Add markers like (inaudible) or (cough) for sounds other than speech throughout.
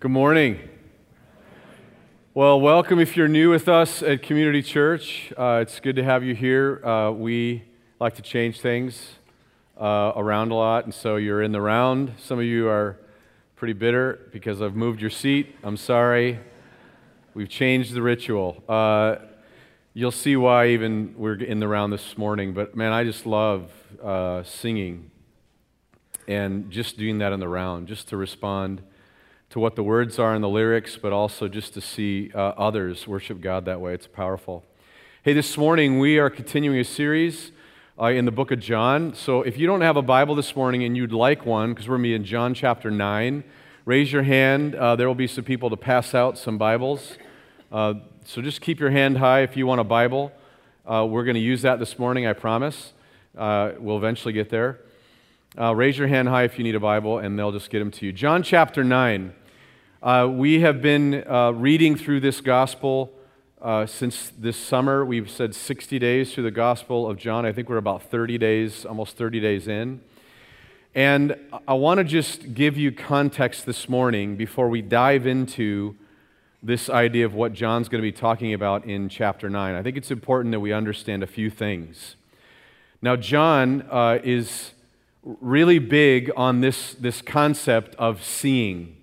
Good morning. Well, welcome if you're new with us at Community Church. Uh, it's good to have you here. Uh, we like to change things uh, around a lot, and so you're in the round. Some of you are pretty bitter because I've moved your seat. I'm sorry. We've changed the ritual. Uh, you'll see why even we're in the round this morning, but man, I just love uh, singing and just doing that in the round, just to respond to what the words are in the lyrics, but also just to see uh, others worship God that way. It's powerful. Hey, this morning we are continuing a series uh, in the book of John. So if you don't have a Bible this morning and you'd like one, because we're going to be in John chapter 9, raise your hand. Uh, there will be some people to pass out some Bibles. Uh, so just keep your hand high if you want a Bible. Uh, we're going to use that this morning, I promise. Uh, we'll eventually get there. raise your hand high if you need a Bible, and they'll just get them to you. John chapter 9. Uh, we have been uh, reading through this gospel uh, since this summer. We've said 60 days through the gospel of John. I think we're about 30 days, almost 30 days in. And I want to just give you context this morning before we dive into this idea of what John's going to be talking about in chapter 9. I think it's important that we understand a few things. Now, John uh, is really big on this, this concept of seeing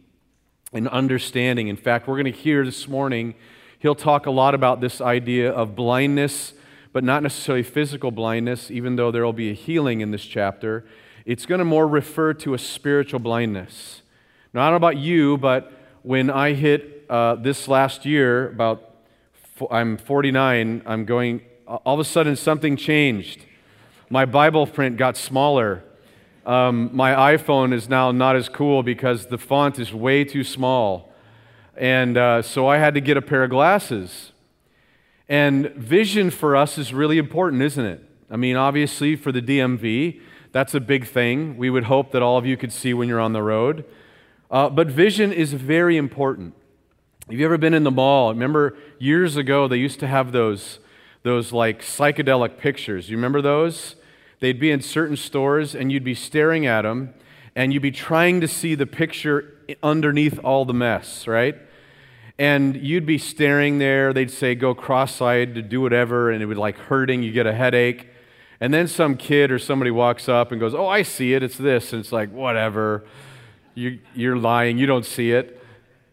and understanding. In fact, we're going to hear this morning, he'll talk a lot about this idea of blindness, but not necessarily physical blindness, even though there will be a healing in this chapter. It's going to more refer to a spiritual blindness. Now, I don't know about you, but when I hit uh, this last year, about I'm 49, I'm going, all of a sudden something changed. My Bible print got smaller. Um, my iPhone is now not as cool because the font is way too small. And uh, so I had to get a pair of glasses. And vision for us is really important, isn't it? I mean, obviously, for the DMV, that's a big thing. We would hope that all of you could see when you're on the road. Uh, but vision is very important. Have you ever been in the mall? Remember years ago, they used to have those, those like psychedelic pictures. You remember those? They'd be in certain stores, and you'd be staring at them, and you'd be trying to see the picture underneath all the mess, right? And you'd be staring there. They'd say, go cross eyed to do whatever, and it would like hurting. You get a headache. And then some kid or somebody walks up and goes, Oh, I see it. It's this. And it's like, whatever. You, you're lying. You don't see it.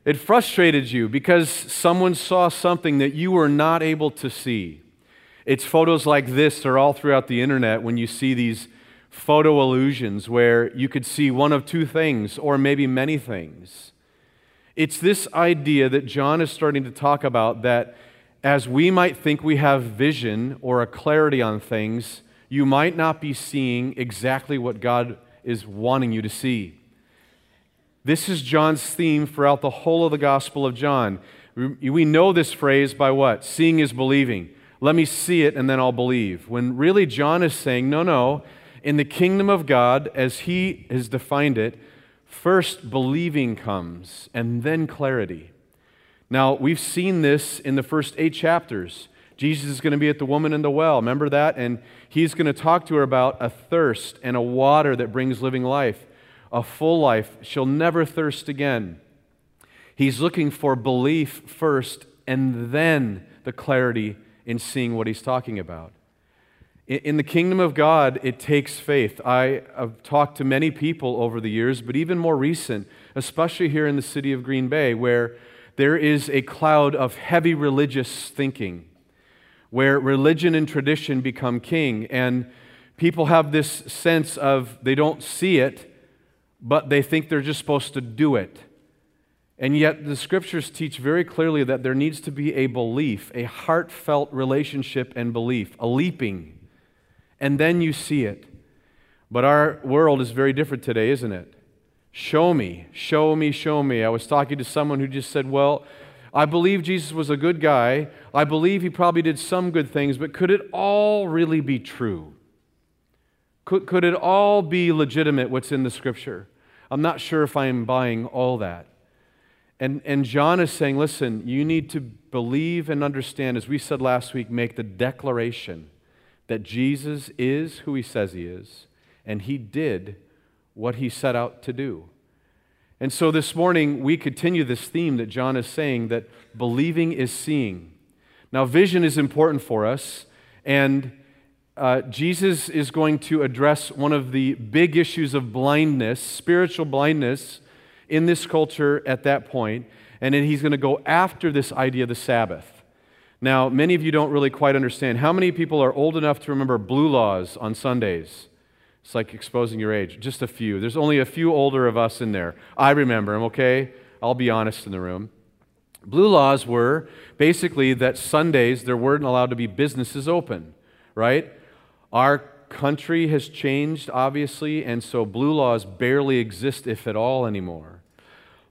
It frustrated you because someone saw something that you were not able to see. It's photos like this that are all throughout the internet when you see these photo illusions where you could see one of two things or maybe many things. It's this idea that John is starting to talk about that as we might think we have vision or a clarity on things, you might not be seeing exactly what God is wanting you to see. This is John's theme throughout the whole of the Gospel of John. We know this phrase by what? Seeing is believing. Let me see it and then I'll believe. When really John is saying, no, no, in the kingdom of God, as he has defined it, first believing comes and then clarity. Now, we've seen this in the first eight chapters. Jesus is going to be at the woman in the well. Remember that? And he's going to talk to her about a thirst and a water that brings living life, a full life. She'll never thirst again. He's looking for belief first and then the clarity in seeing what he's talking about. In the kingdom of God, it takes faith. I have talked to many people over the years, but even more recent, especially here in the city of Green Bay, where there is a cloud of heavy religious thinking, where religion and tradition become king, and people have this sense of they don't see it, but they think they're just supposed to do it. And yet, the scriptures teach very clearly that there needs to be a belief, a heartfelt relationship and belief, a leaping. And then you see it. But our world is very different today, isn't it? Show me, show me, show me. I was talking to someone who just said, Well, I believe Jesus was a good guy. I believe he probably did some good things, but could it all really be true? Could, could it all be legitimate, what's in the scripture? I'm not sure if I'm buying all that. And, and John is saying, listen, you need to believe and understand, as we said last week, make the declaration that Jesus is who he says he is, and he did what he set out to do. And so this morning, we continue this theme that John is saying that believing is seeing. Now, vision is important for us, and uh, Jesus is going to address one of the big issues of blindness, spiritual blindness, in this culture at that point, and then he's going to go after this idea of the Sabbath. Now, many of you don't really quite understand. How many people are old enough to remember blue laws on Sundays? It's like exposing your age. Just a few. There's only a few older of us in there. I remember them, okay? I'll be honest in the room. Blue laws were basically that Sundays there weren't allowed to be businesses open, right? Our country has changed, obviously, and so blue laws barely exist, if at all, anymore.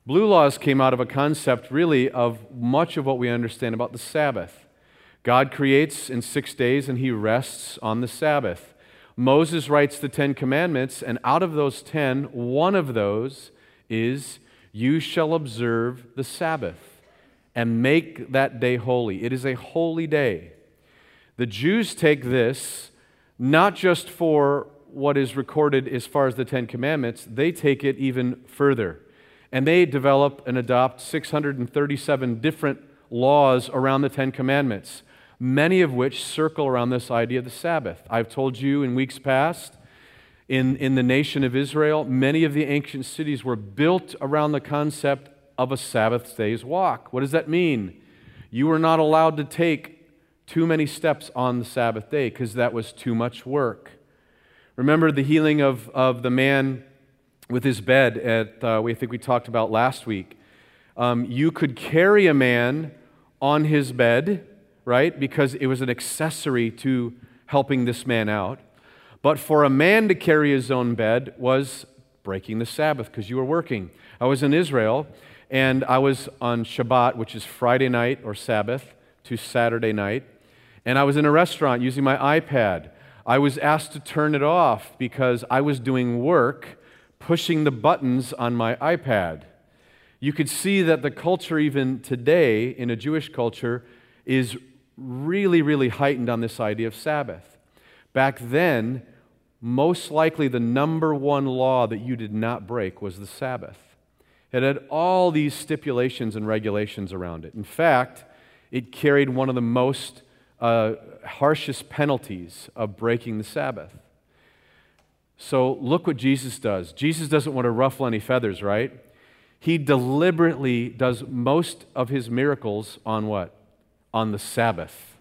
Blue laws came out of a concept, really, of much of what we understand about the Sabbath. God creates in six days and he rests on the Sabbath. Moses writes the Ten Commandments, and out of those ten, one of those is, You shall observe the Sabbath and make that day holy. It is a holy day. The Jews take this not just for what is recorded as far as the Ten Commandments, they take it even further. And they develop and adopt 637 different laws around the Ten Commandments, many of which circle around this idea of the Sabbath. I've told you in weeks past, in, in the nation of Israel, many of the ancient cities were built around the concept of a Sabbath day's walk. What does that mean? You were not allowed to take too many steps on the Sabbath day because that was too much work. Remember the healing of, of the man with his bed at, uh, we think we talked about last week. Um, you could carry a man on his bed, right? Because it was an accessory to helping this man out. But for a man to carry his own bed was breaking the Sabbath because you were working. I was in Israel and I was on Shabbat, which is Friday night or Sabbath, to Saturday night. And I was in a restaurant using my iPad. I was asked to turn it off because I was doing work pushing the buttons on my iPad. You could see that the culture, even today in a Jewish culture, is really, really heightened on this idea of Sabbath. Back then, most likely the number one law that you did not break was the Sabbath. It had all these stipulations and regulations around it. In fact, it carried one of the most uh, harshest penalties of breaking the Sabbath. So look what Jesus does. Jesus doesn't want to ruffle any feathers, right? He deliberately does most of his miracles on what? On the Sabbath.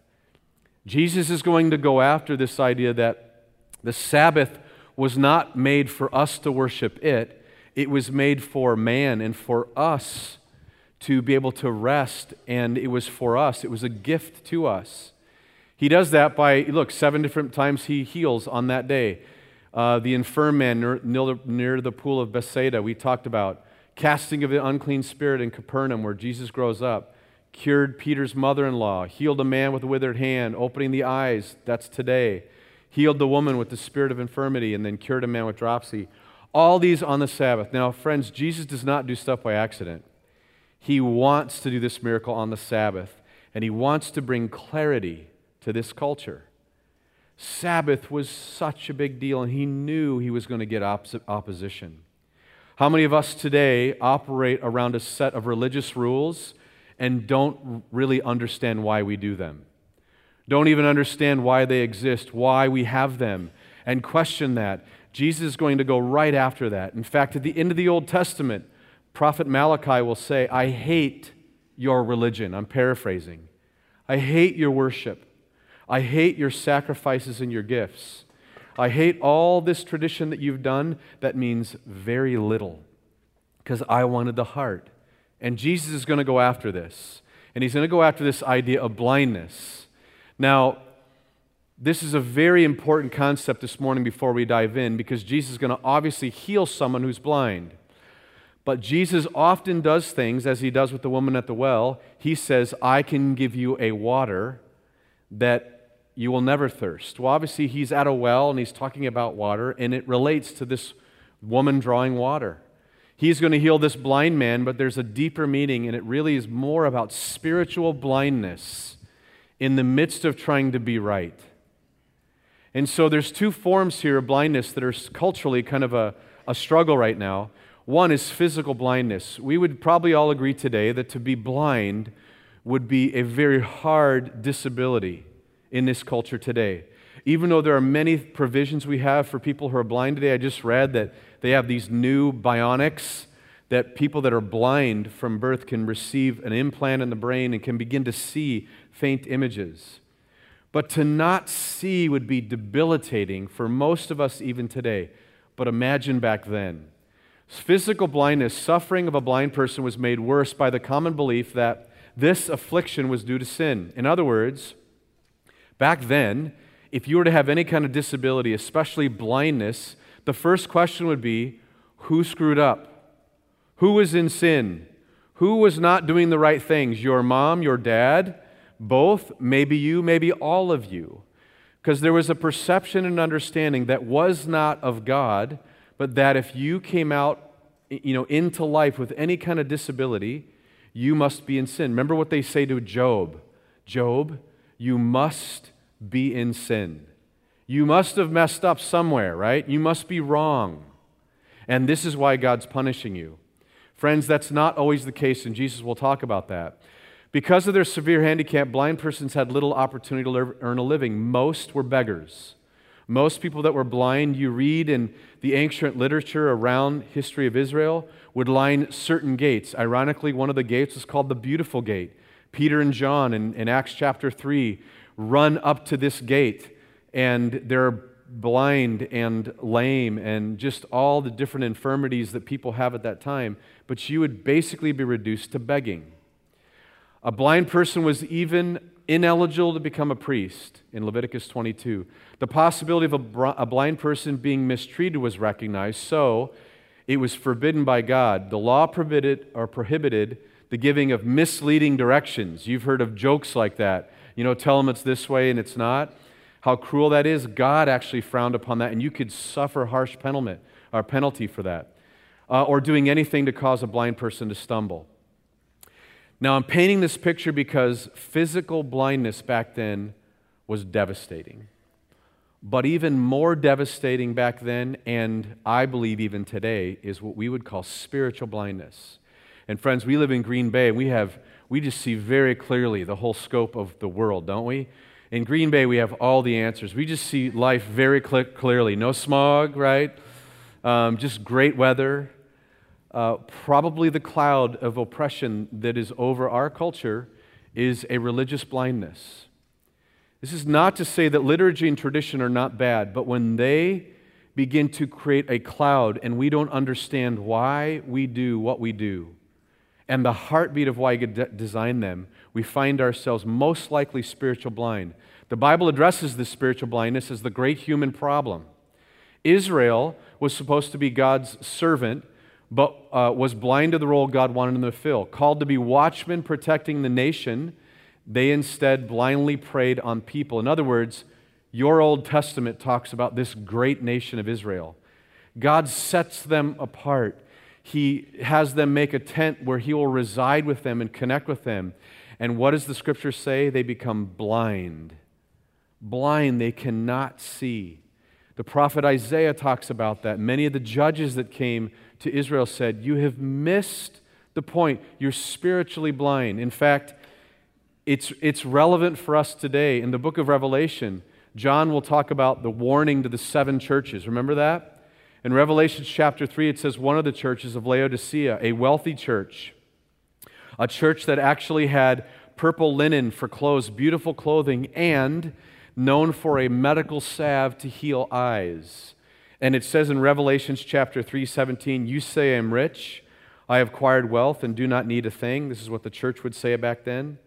Jesus is going to go after this idea that the Sabbath was not made for us to worship it, it was made for man and for us to be able to rest, and it was for us. It was a gift to us. He does that by, look, seven different times he heals on that day. Uh, the infirm man near, near the pool of Bethsaida, we talked about. Casting of the unclean spirit in Capernaum, where Jesus grows up. Cured Peter's mother in law. Healed a man with a withered hand, opening the eyes. That's today. Healed the woman with the spirit of infirmity, and then cured a man with dropsy. All these on the Sabbath. Now, friends, Jesus does not do stuff by accident. He wants to do this miracle on the Sabbath, and he wants to bring clarity to this culture. Sabbath was such a big deal, and he knew he was going to get opposition. How many of us today operate around a set of religious rules and don't really understand why we do them? Don't even understand why they exist, why we have them, and question that. Jesus is going to go right after that. In fact, at the end of the Old Testament, Prophet Malachi will say, I hate your religion. I'm paraphrasing. I hate your worship. I hate your sacrifices and your gifts. I hate all this tradition that you've done that means very little because I wanted the heart. And Jesus is going to go after this. And he's going to go after this idea of blindness. Now, this is a very important concept this morning before we dive in because Jesus is going to obviously heal someone who's blind. But Jesus often does things, as he does with the woman at the well. He says, I can give you a water that you will never thirst. Well, obviously, he's at a well and he's talking about water, and it relates to this woman drawing water. He's going to heal this blind man, but there's a deeper meaning, and it really is more about spiritual blindness in the midst of trying to be right. And so there's two forms here of blindness that are culturally kind of a, a struggle right now. One is physical blindness. We would probably all agree today that to be blind would be a very hard disability in this culture today. Even though there are many provisions we have for people who are blind today, I just read that they have these new bionics that people that are blind from birth can receive an implant in the brain and can begin to see faint images. But to not see would be debilitating for most of us even today. But imagine back then. Physical blindness, suffering of a blind person was made worse by the common belief that this affliction was due to sin. In other words, back then, if you were to have any kind of disability, especially blindness, the first question would be who screwed up? Who was in sin? Who was not doing the right things? Your mom, your dad, both, maybe you, maybe all of you. Because there was a perception and understanding that was not of God, but that if you came out you know, into life with any kind of disability, you must be in sin. Remember what they say to Job Job, you must be in sin. You must have messed up somewhere, right? You must be wrong. And this is why God's punishing you. Friends, that's not always the case, and Jesus will talk about that. Because of their severe handicap, blind persons had little opportunity to earn a living. Most were beggars. Most people that were blind, you read in the ancient literature around history of Israel, would line certain gates. Ironically, one of the gates was called the Beautiful Gate. Peter and John in, in Acts chapter 3 run up to this gate, and they're blind and lame and just all the different infirmities that people have at that time. But you would basically be reduced to begging. A blind person was even ineligible to become a priest in Leviticus 22. The possibility of a, a blind person being mistreated was recognized, so it was forbidden by God. The law prohibited or prohibited the giving of misleading directions. You've heard of jokes like that. You know, tell them it's this way and it's not. How cruel that is. God actually frowned upon that, and you could suffer harsh penalty, or penalty for that. Uh, or doing anything to cause a blind person to stumble. Now, I'm painting this picture because physical blindness back then was devastating. But even more devastating back then, and I believe even today, is what we would call spiritual blindness. And friends, we live in Green Bay, and we have we just see very clearly the whole scope of the world, don't we? In Green Bay, we have all the answers. We just see life very cl- clearly. No smog, right? Um, just great weather uh, probably the cloud of oppression that is over our culture is a religious blindness. This is not to say that liturgy and tradition are not bad, but when they begin to create a cloud and we don't understand why we do what we do and the heartbeat of why God designed them, we find ourselves most likely spiritual blind. The Bible addresses this spiritual blindness as the great human problem. Israel was supposed to be God's servant but uh, was blind to the role God wanted them to fill. Called to be watchmen protecting the nation, they instead blindly preyed on people. In other words, your Old Testament talks about this great nation of Israel. God sets them apart. He has them make a tent where He will reside with them and connect with them. And what does the scripture say? They become blind. Blind, they cannot see. The prophet Isaiah talks about that. Many of the judges that came to Israel said, You have missed the point. You're spiritually blind. In fact, it's, it's relevant for us today. In the book of Revelation, John will talk about the warning to the seven churches. Remember that? In Revelation chapter 3, it says one of the churches of Laodicea, a wealthy church, a church that actually had purple linen for clothes, beautiful clothing, and known for a medical salve to heal eyes. And it says in Revelations chapter 3 17, You say I'm rich, I have acquired wealth and do not need a thing. This is what the church would say back then.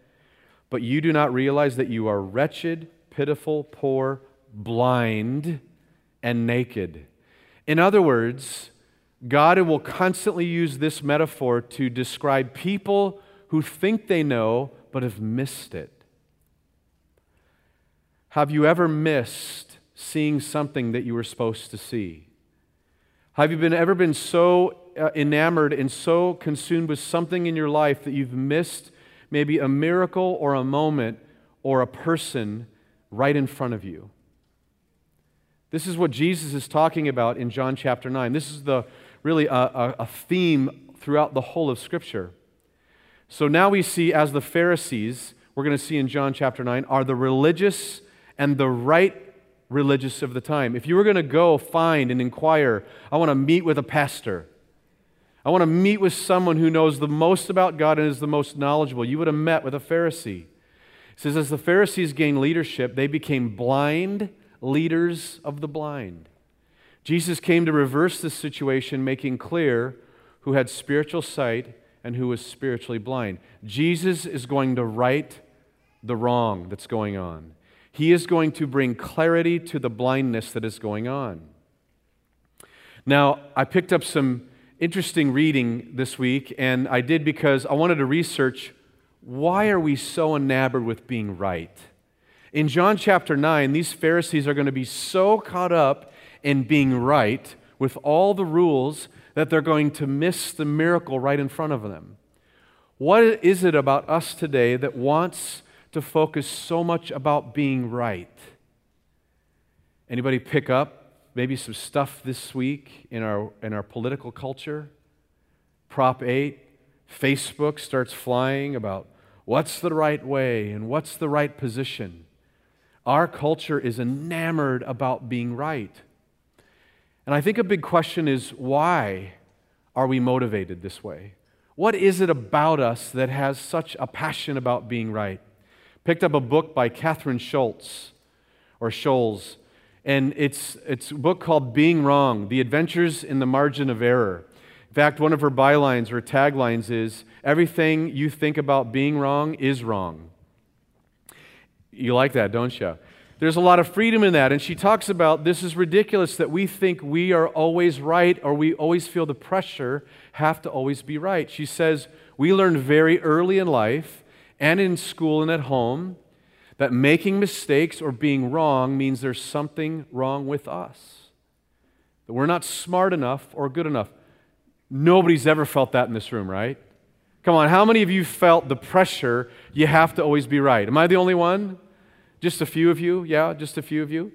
But you do not realize that you are wretched, pitiful, poor, blind, and naked. In other words, God will constantly use this metaphor to describe people who think they know but have missed it. Have you ever missed seeing something that you were supposed to see? Have you been, ever been so uh, enamored and so consumed with something in your life that you've missed maybe a miracle or a moment or a person right in front of you? This is what Jesus is talking about in John chapter 9. This is the really a, a, a theme throughout the whole of Scripture. So now we see, as the Pharisees, we're going to see in John chapter 9, are the religious and the right religious of the time. If you were going to go find and inquire, I want to meet with a pastor. I want to meet with someone who knows the most about God and is the most knowledgeable. You would have met with a Pharisee. It says, as the Pharisees gained leadership, they became blind leaders of the blind. Jesus came to reverse this situation, making clear who had spiritual sight and who was spiritually blind. Jesus is going to right the wrong that's going on. He is going to bring clarity to the blindness that is going on. Now, I picked up some interesting reading this week, and I did because I wanted to research why are we so enamored with being right? In John chapter 9, these Pharisees are going to be so caught up in being right with all the rules that they're going to miss the miracle right in front of them. What is it about us today that wants to focus so much about being right? Anybody pick up maybe some stuff this week in our, in our political culture? Prop 8, Facebook starts flying about what's the right way and what's the right position. Our culture is enamored about being right. And I think a big question is why are we motivated this way? What is it about us that has such a passion about being right? Picked up a book by Kathryn Schulz, or Scholes, and it's, it's a book called Being Wrong The Adventures in the Margin of Error. In fact, one of her bylines or taglines is Everything you think about being wrong is wrong. You like that, don't you? There's a lot of freedom in that. And she talks about this is ridiculous that we think we are always right or we always feel the pressure have to always be right. She says, We learn very early in life and in school and at home that making mistakes or being wrong means there's something wrong with us. That we're not smart enough or good enough. Nobody's ever felt that in this room, right? Come on, how many of you felt the pressure you have to always be right? Am I the only one? Just a few of you? Yeah, just a few of you?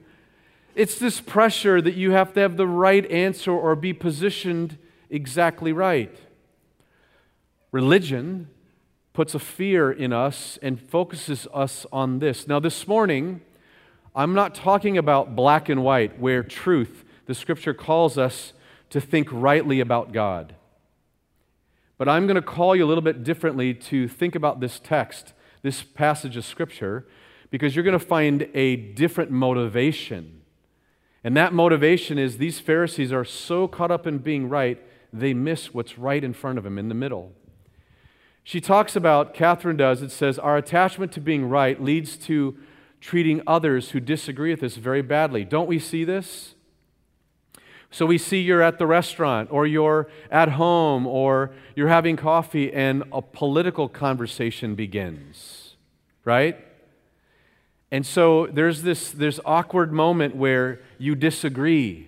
It's this pressure that you have to have the right answer or be positioned exactly right. Religion puts a fear in us and focuses us on this. Now, this morning, I'm not talking about black and white, where truth, the scripture calls us to think rightly about God. But I'm going to call you a little bit differently to think about this text, this passage of scripture, because you're going to find a different motivation. And that motivation is these Pharisees are so caught up in being right, they miss what's right in front of them in the middle. She talks about, Kathryn does, it says, our attachment to being right leads to treating others who disagree with us very badly. Don't we see this? So we see you're at the restaurant or you're at home or you're having coffee and a political conversation begins, right? And so there's this, this awkward moment where you disagree.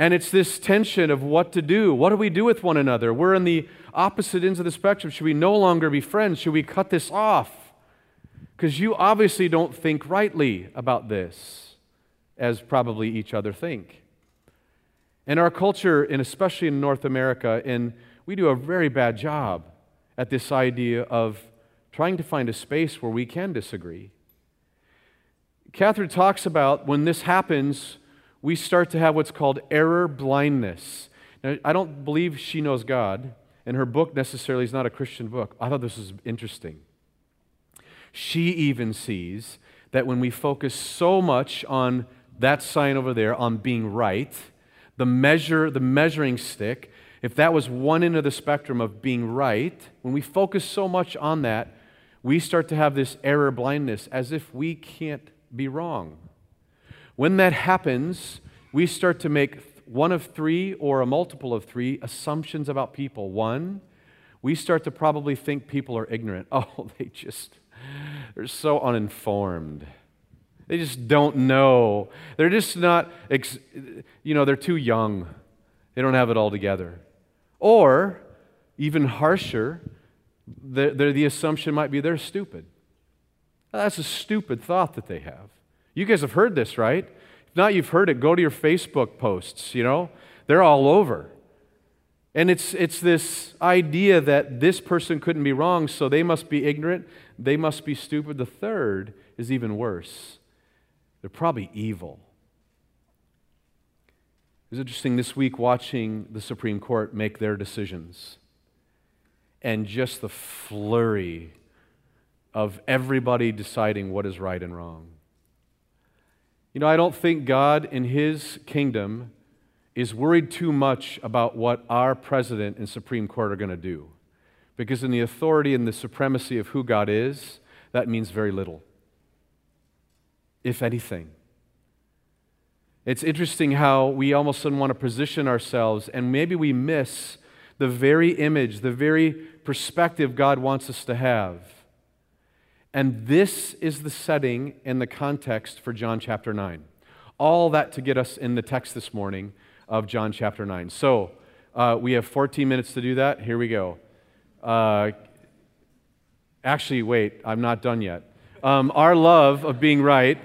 And it's this tension of what to do. What do we do with one another? We're in the opposite ends of the spectrum. Should we no longer be friends? Should we cut this off? Because you obviously don't think rightly about this, as probably each other think. In our culture, and especially in North America, and we do a very bad job at this idea of trying to find a space where we can disagree. Kathryn talks about when this happens, we start to have what's called error blindness. Now, I don't believe she knows God, and her book necessarily is not a Christian book. I thought this was interesting. She even sees that when we focus so much on that sign over there, on being right, the measure, the measuring stick, if that was one end of the spectrum of being right, when we focus so much on that, we start to have this error blindness as if we can't be wrong. When that happens, we start to make one of three or a multiple of three assumptions about people. One, we start to probably think people are ignorant. (laughs) Oh, they just, they're so uninformed. They just don't know. They're just not, you know, they're too young. They don't have it all together. Or, even harsher, the, the assumption might be they're stupid. That's a stupid thought that they have. You guys have heard this, right? If not, you've heard it. Go to your Facebook posts, you know, they're all over. And it's, it's this idea that this person couldn't be wrong, so they must be ignorant, they must be stupid. The third is even worse. They're probably evil. It was interesting this week watching the Supreme Court make their decisions and just the flurry of everybody deciding what is right and wrong. You know, I don't think God in His kingdom is worried too much about what our president and Supreme Court are going to do. Because in the authority and the supremacy of who God is, that means very little, if anything. It's interesting how we almost want to position ourselves, and maybe we miss the very image, the very perspective God wants us to have. And this is the setting and the context for John chapter 9. All that to get us in the text this morning of John chapter 9. So uh, we have 14 minutes to do that. Here we go. Uh, actually, wait, I'm not done yet. Um, our love of being right.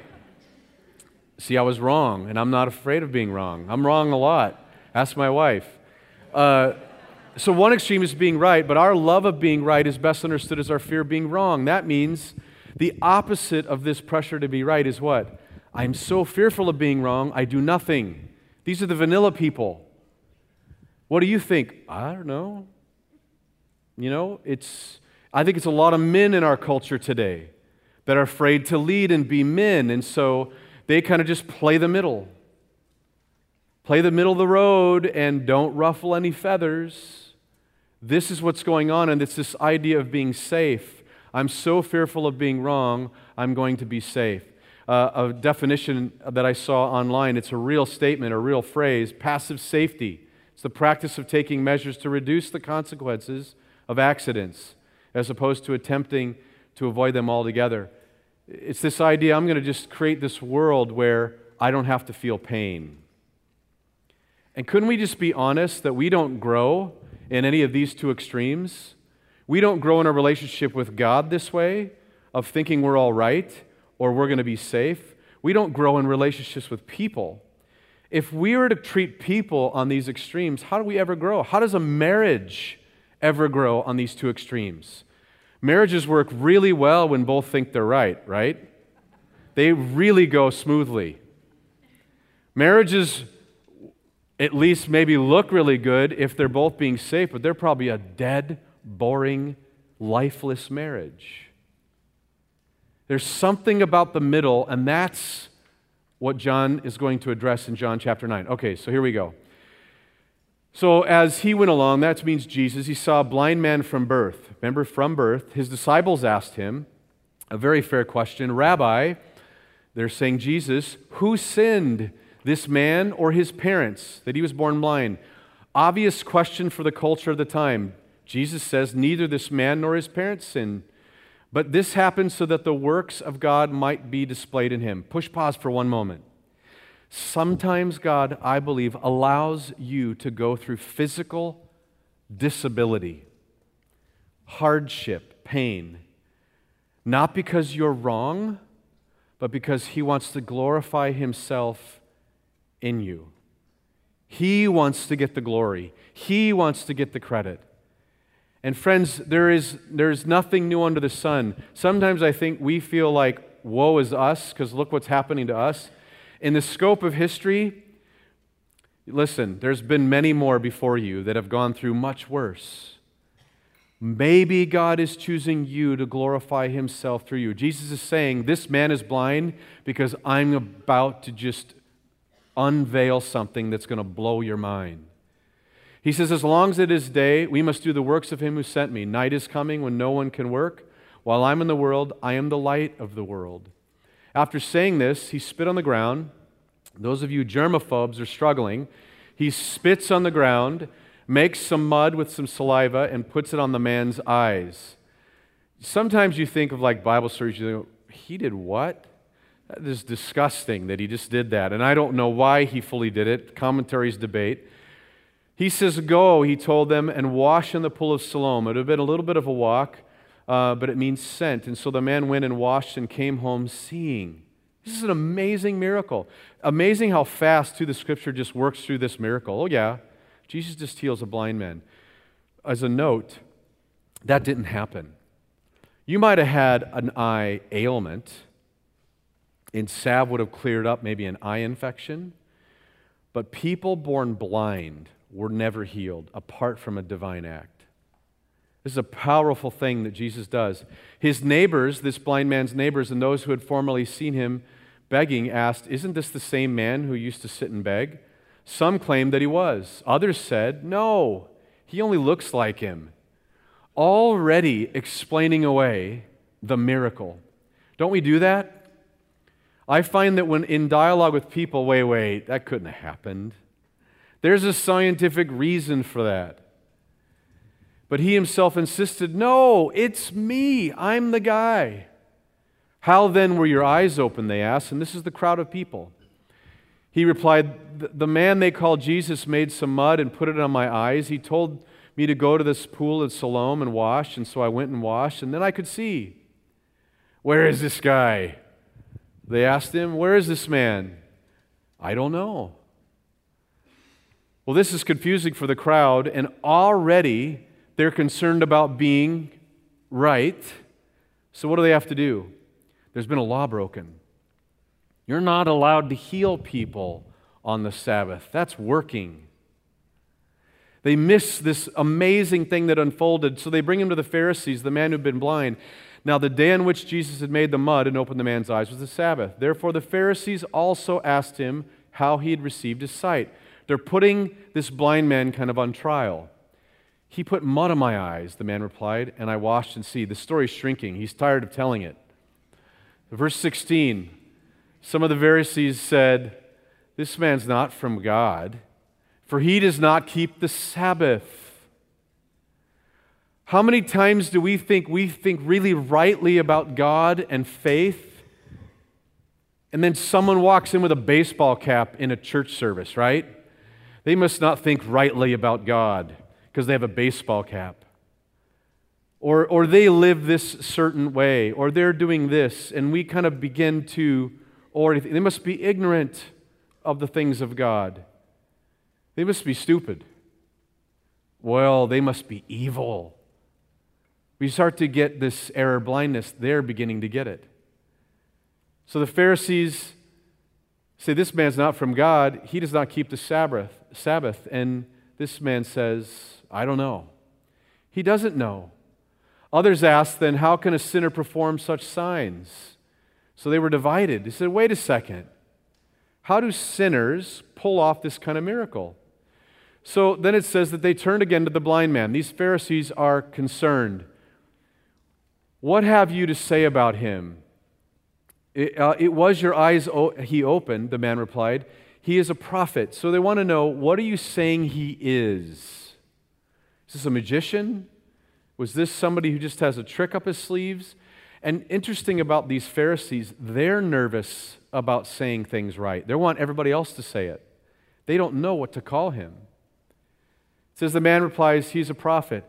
See, I was wrong, and I'm not afraid of being wrong. I'm wrong a lot. Ask my wife. Uh, so, one extreme is being right, but our love of being right is best understood as our fear of being wrong. That means the opposite of this pressure to be right is what? I'm so fearful of being wrong, I do nothing. These are the vanilla people. What do you think? I don't know. You know, it's I think it's a lot of men in our culture today that are afraid to lead and be men, and so they kind of just play the middle. Play the middle of the road and don't ruffle any feathers. This is what's going on, and it's this idea of being safe. I'm so fearful of being wrong, I'm going to be safe uh, a definition that I saw online. It's a real statement, a real phrase passive safety. It's the practice of taking measures to reduce the consequences of accidents as opposed to attempting to avoid them altogether. It's this idea I'm going to just create this world where I don't have to feel pain. And couldn't we just be honest that we don't grow in any of these two extremes? We don't grow in a relationship with God this way, of thinking we're all right or we're going to be safe. We don't grow in relationships with people. If we were to treat people on these extremes, how do we ever grow? How does a marriage ever grow on these two extremes? Marriages work really well when both think they're right, right? They really go smoothly. Marriages at least maybe look really good if they're both being safe, but they're probably a dead, boring, lifeless marriage. There's something about the middle, and that's what John is going to address in John chapter 9. Okay, so here we go. So as he went along, that means Jesus, he saw a blind man from birth. Remember, from birth, his disciples asked him a very fair question Rabbi, they're saying, Jesus, who sinned, this man or his parents, that he was born blind? Obvious question for the culture of the time. Jesus says, Neither this man nor his parents sinned. But this happened so that the works of God might be displayed in him. Push pause for one moment. Sometimes God, I believe, allows you to go through physical disability, hardship, pain, not because you're wrong, but because He wants to glorify Himself in you. He wants to get the glory, He wants to get the credit. And friends, there is there's nothing new under the sun. Sometimes I think we feel like woe is us because look what's happening to us. In the scope of history, listen, there's been many more before you that have gone through much worse. Maybe God is choosing you to glorify himself through you. Jesus is saying, This man is blind because I'm about to just unveil something that's going to blow your mind. He says, As long as it is day, we must do the works of him who sent me. Night is coming when no one can work. While I'm in the world, I am the light of the world. After saying this, he spit on the ground. Those of you germaphobes are struggling. He spits on the ground, makes some mud with some saliva, and puts it on the man's eyes. Sometimes you think of like Bible stories, you know, he did what? That is disgusting that he just did that. And I don't know why he fully did it. Commentaries debate. He says, Go, he told them, and wash in the pool of Siloam. It would have been a little bit of a walk, uh, but it means sent. And so the man went and washed and came home seeing. This is an amazing miracle. Amazing how fast, too, the scripture just works through this miracle. Oh, yeah. Jesus just heals a blind man. As a note, that didn't happen. You might have had an eye ailment, and salve would have cleared up maybe an eye infection, but people born blind were never healed apart from a divine act. This is a powerful thing that Jesus does. His neighbors, this blind man's neighbors, and those who had formerly seen him begging, asked, Isn't this the same man who used to sit and beg? Some claimed that he was. Others said, No, he only looks like him. Already explaining away the miracle. Don't we do that? I find that when in dialogue with people, wait, wait, that couldn't have happened. There's a scientific reason for that. But he himself insisted, No, it's me. I'm the guy. How then were your eyes open? They asked. And this is the crowd of people. He replied, The man they called Jesus made some mud and put it on my eyes. He told me to go to this pool at Siloam and wash. And so I went and washed, and then I could see. Where is this guy? They asked him, Where is this man? I don't know. Well, this is confusing for the crowd, and already they're concerned about being right. So, what do they have to do? There's been a law broken. You're not allowed to heal people on the Sabbath. That's working. They miss this amazing thing that unfolded, so they bring him to the Pharisees, the man who'd been blind. Now, the day on which Jesus had made the mud and opened the man's eyes was the Sabbath. Therefore, the Pharisees also asked him how he had received his sight. They're putting this blind man kind of on trial. He put mud on my eyes, the man replied, and I washed and see. The story's shrinking. He's tired of telling it. Verse 16 Some of the Pharisees said, This man's not from God, for he does not keep the Sabbath. How many times do we think we think really rightly about God and faith? And then someone walks in with a baseball cap in a church service, right? They must not think rightly about God because they have a baseball cap. Or, or they live this certain way, or they're doing this, and we kind of begin to, or they must be ignorant of the things of God. They must be stupid. Well, they must be evil. We start to get this error blindness, they're beginning to get it. So the Pharisees say, This man's not from God. He does not keep the Sabbath. Sabbath. And this man says, I don't know. He doesn't know. Others asked, then, how can a sinner perform such signs? So they were divided. They said, wait a second. How do sinners pull off this kind of miracle? So then it says that they turned again to the blind man. These Pharisees are concerned. What have you to say about him? It, uh, it was your eyes o- he opened, the man replied. He is a prophet. So they want to know, what are you saying he is? Is this a magician? Was this somebody who just has a trick up his sleeves? And interesting about these Pharisees, they're nervous about saying things right. They want everybody else to say it. They don't know what to call him. Says the man replies, He's a prophet.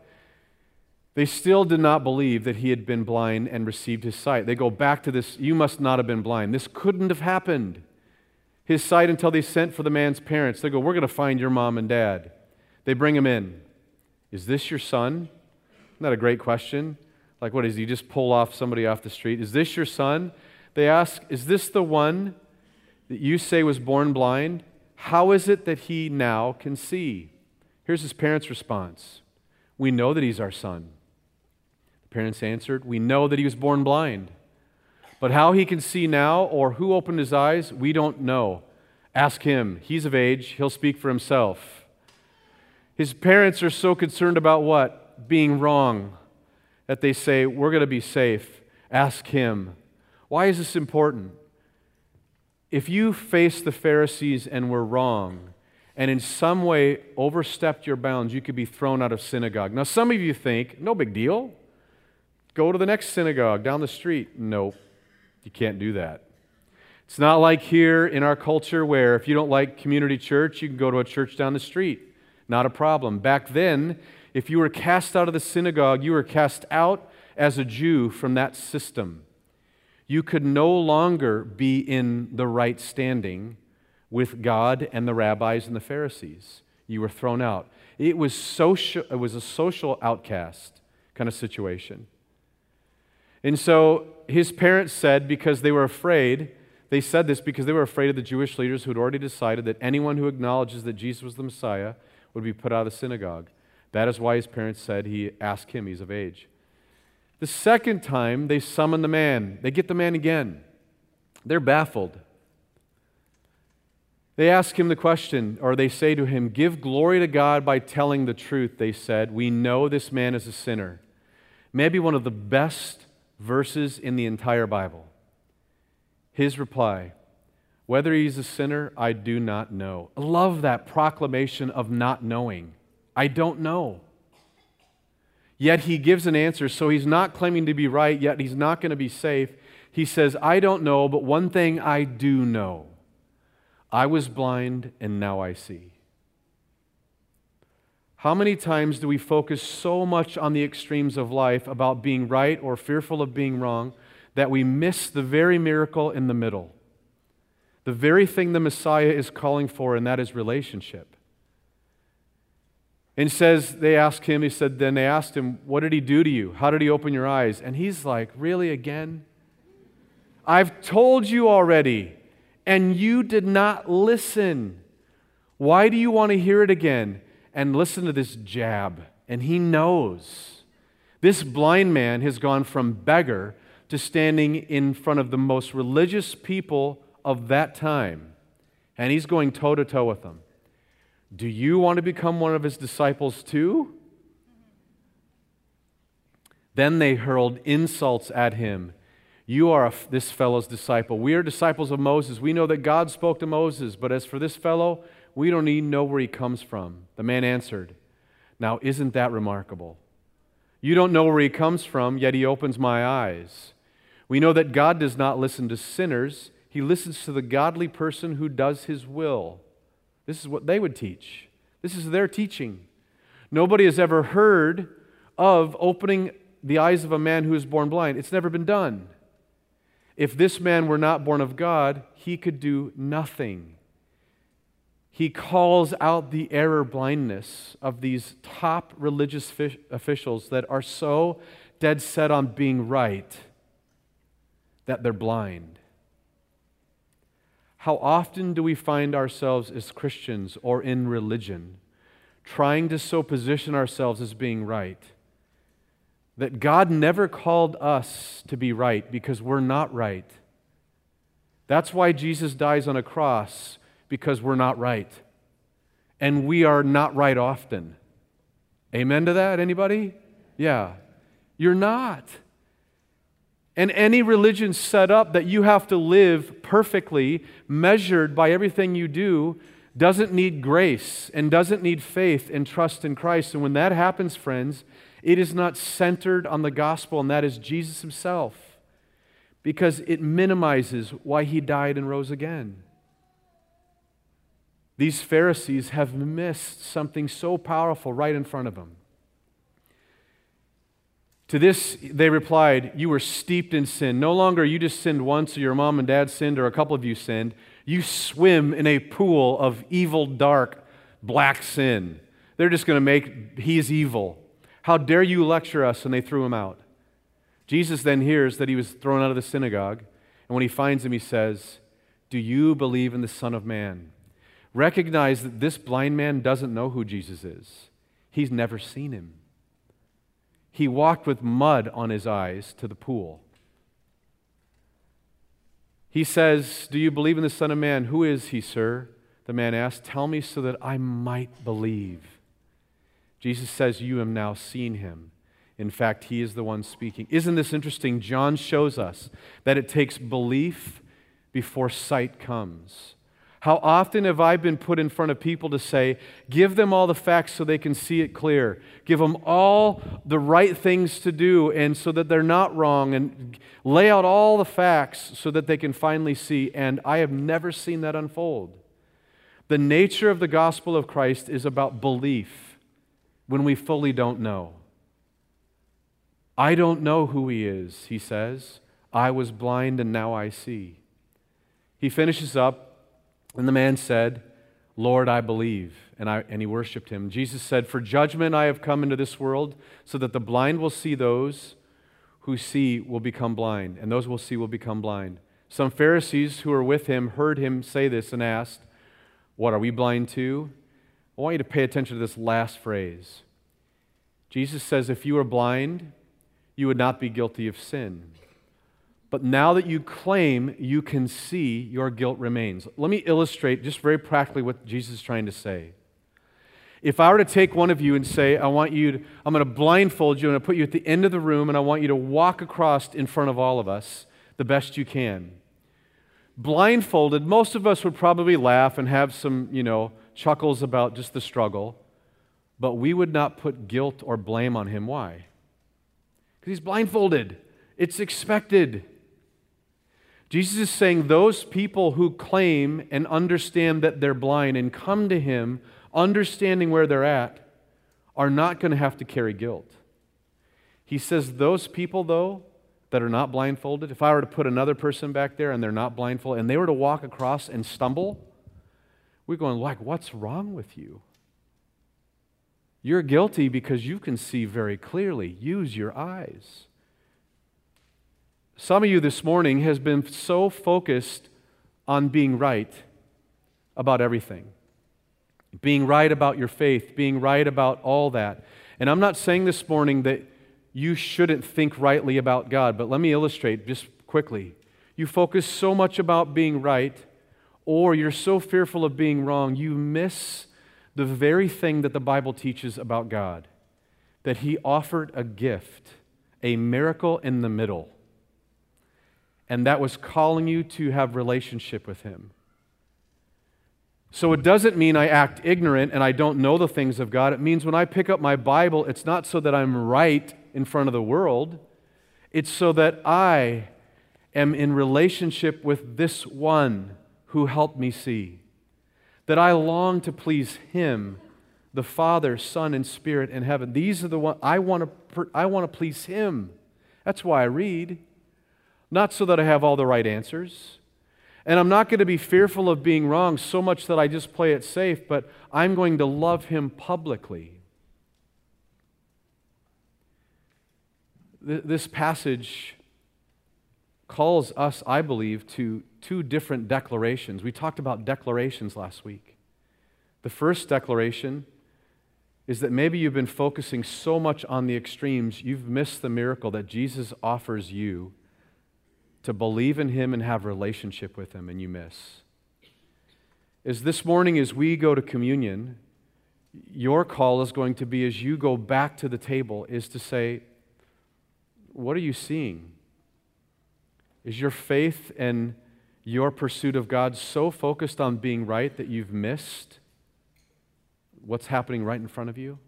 They still did not believe that he had been blind and received his sight. They go back to this, you must not have been blind. This couldn't have happened. His sight until they sent for the man's parents. They go, We're going to find your mom and dad. They bring him in. Is this your son? Isn't that a great question? Like, what is he just pull off somebody off the street? Is this your son? They ask, Is this the one that you say was born blind? How is it that he now can see? Here's his parents' response We know that he's our son. The parents answered, We know that he was born blind. But how he can see now or who opened his eyes, we don't know. Ask him. He's of age, he'll speak for himself. His parents are so concerned about what? Being wrong, that they say, We're going to be safe. Ask him. Why is this important? If you face the Pharisees and were wrong, and in some way overstepped your bounds, you could be thrown out of synagogue. Now, some of you think, no big deal. Go to the next synagogue down the street. Nope, you can't do that. It's not like here in our culture where if you don't like community church, you can go to a church down the street. Not a problem. Back then, if you were cast out of the synagogue, you were cast out as a Jew from that system. You could no longer be in the right standing with God and the rabbis and the Pharisees. You were thrown out. It was, social, it was a social outcast kind of situation. And so his parents said, because they were afraid, they said this because they were afraid of the Jewish leaders who had already decided that anyone who acknowledges that Jesus was the Messiah would be put out of the synagogue. That is why his parents said he asked him, he's of age. The second time, they summon the man. They get the man again. They're baffled. They ask him the question, or they say to him, Give glory to God by telling the truth, they said. We know this man is a sinner. Maybe one of the best verses in the entire Bible. His reply, Whether he's a sinner, I do not know. I love that proclamation of not knowing. I don't know. Yet he gives an answer, so he's not claiming to be right, yet he's not going to be safe. He says, I don't know, but one thing I do know I was blind and now I see. How many times do we focus so much on the extremes of life about being right or fearful of being wrong that we miss the very miracle in the middle? The very thing the Messiah is calling for, and that is relationship. And says, they ask him, he said, then they asked him, What did he do to you? How did he open your eyes? And he's like, Really, again? I've told you already, and you did not listen. Why do you want to hear it again? And listen to this jab. And he knows. This blind man has gone from beggar to standing in front of the most religious people of that time. And he's going toe to toe with them. Do you want to become one of his disciples too? Then they hurled insults at him. You are a, this fellow's disciple. We are disciples of Moses. We know that God spoke to Moses, but as for this fellow, we don't even know where he comes from. The man answered, Now, isn't that remarkable? You don't know where he comes from, yet he opens my eyes. We know that God does not listen to sinners, he listens to the godly person who does his will. This is what they would teach. This is their teaching. Nobody has ever heard of opening the eyes of a man who is born blind. It's never been done. If this man were not born of God, he could do nothing. He calls out the error blindness of these top religious officials that are so dead set on being right that they're blind. How often do we find ourselves as Christians or in religion trying to so position ourselves as being right that God never called us to be right because we're not right? That's why Jesus dies on a cross because we're not right. And we are not right often. Amen to that? Anybody? Yeah. You're not. And any religion set up that you have to live perfectly, measured by everything you do, doesn't need grace and doesn't need faith and trust in Christ. And when that happens, friends, it is not centered on the gospel, and that is Jesus himself, because it minimizes why he died and rose again. These Pharisees have missed something so powerful right in front of them. To this, they replied, You were steeped in sin. No longer you just sinned once, or your mom and dad sinned, or a couple of you sinned. You swim in a pool of evil, dark, black sin. They're just going to make, He's evil. How dare you lecture us? And they threw him out. Jesus then hears that he was thrown out of the synagogue. And when he finds him, he says, Do you believe in the Son of Man? Recognize that this blind man doesn't know who Jesus is, he's never seen him. He walked with mud on his eyes to the pool. He says, Do you believe in the Son of Man? Who is he, sir? The man asked, Tell me so that I might believe. Jesus says, You have now seen him. In fact, he is the one speaking. Isn't this interesting? John shows us that it takes belief before sight comes. How often have I been put in front of people to say, give them all the facts so they can see it clear? Give them all the right things to do and so that they're not wrong and lay out all the facts so that they can finally see. And I have never seen that unfold. The nature of the gospel of Christ is about belief when we fully don't know. I don't know who he is, he says. I was blind and now I see. He finishes up and the man said, Lord, I believe. And, I, and he worshiped him. Jesus said, For judgment I have come into this world, so that the blind will see those who see will become blind, and those who will see will become blind. Some Pharisees who were with him heard him say this and asked, What, are we blind too? I want you to pay attention to this last phrase. Jesus says, If you were blind, you would not be guilty of sin. But now that you claim you can see, your guilt remains. Let me illustrate just very practically what Jesus is trying to say. If I were to take one of you and say, I want you to, I'm going to blindfold you and I put you at the end of the room and I want you to walk across in front of all of us the best you can. Blindfolded, most of us would probably laugh and have some, you know, chuckles about just the struggle, but we would not put guilt or blame on him. Why? Because he's blindfolded. It's expected. Jesus is saying those people who claim and understand that they're blind and come to him understanding where they're at are not going to have to carry guilt. He says those people, though, that are not blindfolded, if I were to put another person back there and they're not blindfolded and they were to walk across and stumble, we're going, like, what's wrong with you? You're guilty because you can see very clearly. Use your eyes. Some of you this morning has been so focused on being right about everything being right about your faith, being right about all that. And I'm not saying this morning that you shouldn't think rightly about God, but let me illustrate just quickly. You focus so much about being right, or you're so fearful of being wrong, you miss the very thing that the Bible teaches about God that He offered a gift, a miracle in the middle. And that was calling you to have relationship with Him. So it doesn't mean I act ignorant and I don't know the things of God. It means when I pick up my Bible, it's not so that I'm right in front of the world, it's so that I am in relationship with this one who helped me see. That I long to please him, the Father, Son, and Spirit in heaven. These are the one I want to I want to please him. That's why I read. Not so that I have all the right answers and I'm not going to be fearful of being wrong so much that I just play it safe, but I'm going to love him publicly. This passage calls us, I believe, to two different declarations. We talked about declarations last week. The first declaration is that maybe you've been focusing so much on the extremes, you've missed the miracle that Jesus offers you to believe in Him and have relationship with Him, and you miss. Is this morning, as we go to communion, your call is going to be as you go back to the table, is to say, What are you seeing? Is your faith and your pursuit of God so focused on being right that you've missed what's happening right in front of you?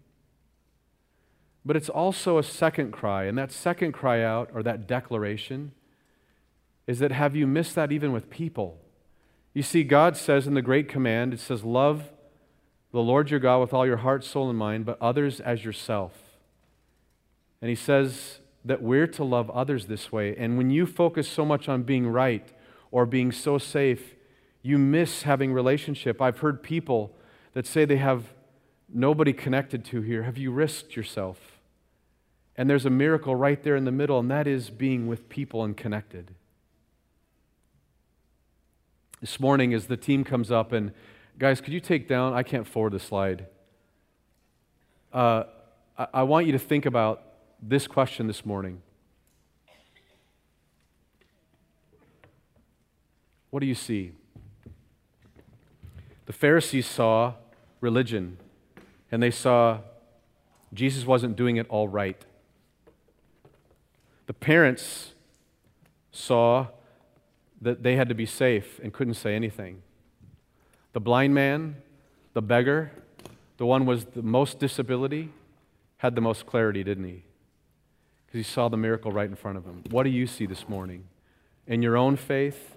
But it's also a second cry, and that second cry out, or that declaration, is that have you missed that even with people? You see, God says in the Great Command, it says, Love the Lord your God with all your heart, soul, and mind, but others as yourself. And He says that we're to love others this way. And when you focus so much on being right or being so safe, you miss having relationship. I've heard people that say they have nobody connected to here. Have you risked yourself? And there's a miracle right there in the middle, and that is being with people and connected this morning as the team comes up and guys could you take down i can't forward the slide uh, I, I want you to think about this question this morning what do you see the pharisees saw religion and they saw jesus wasn't doing it all right the parents saw that they had to be safe and couldn't say anything. The blind man, the beggar, the one with the most disability, had the most clarity, didn't he? Because he saw the miracle right in front of him. What do you see this morning? In your own faith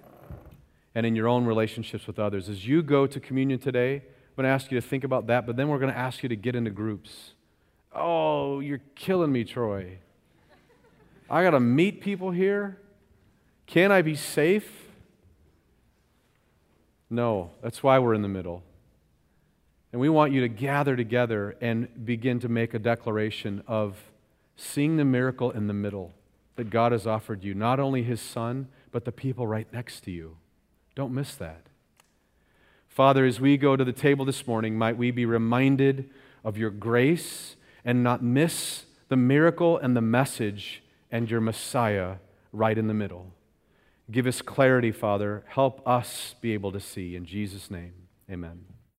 and in your own relationships with others. As you go to communion today, I'm going to ask you to think about that, but then we're going to ask you to get into groups. Oh, you're killing me, Troy. I got to meet people here. Can I be safe? No, that's why we're in the middle. And we want you to gather together and begin to make a declaration of seeing the miracle in the middle that God has offered you, not only His Son, but the people right next to you. Don't miss that. Father, as we go to the table this morning, might we be reminded of your grace and not miss the miracle and the message and your Messiah right in the middle. Give us clarity, Father. Help us be able to see. In Jesus' name, amen.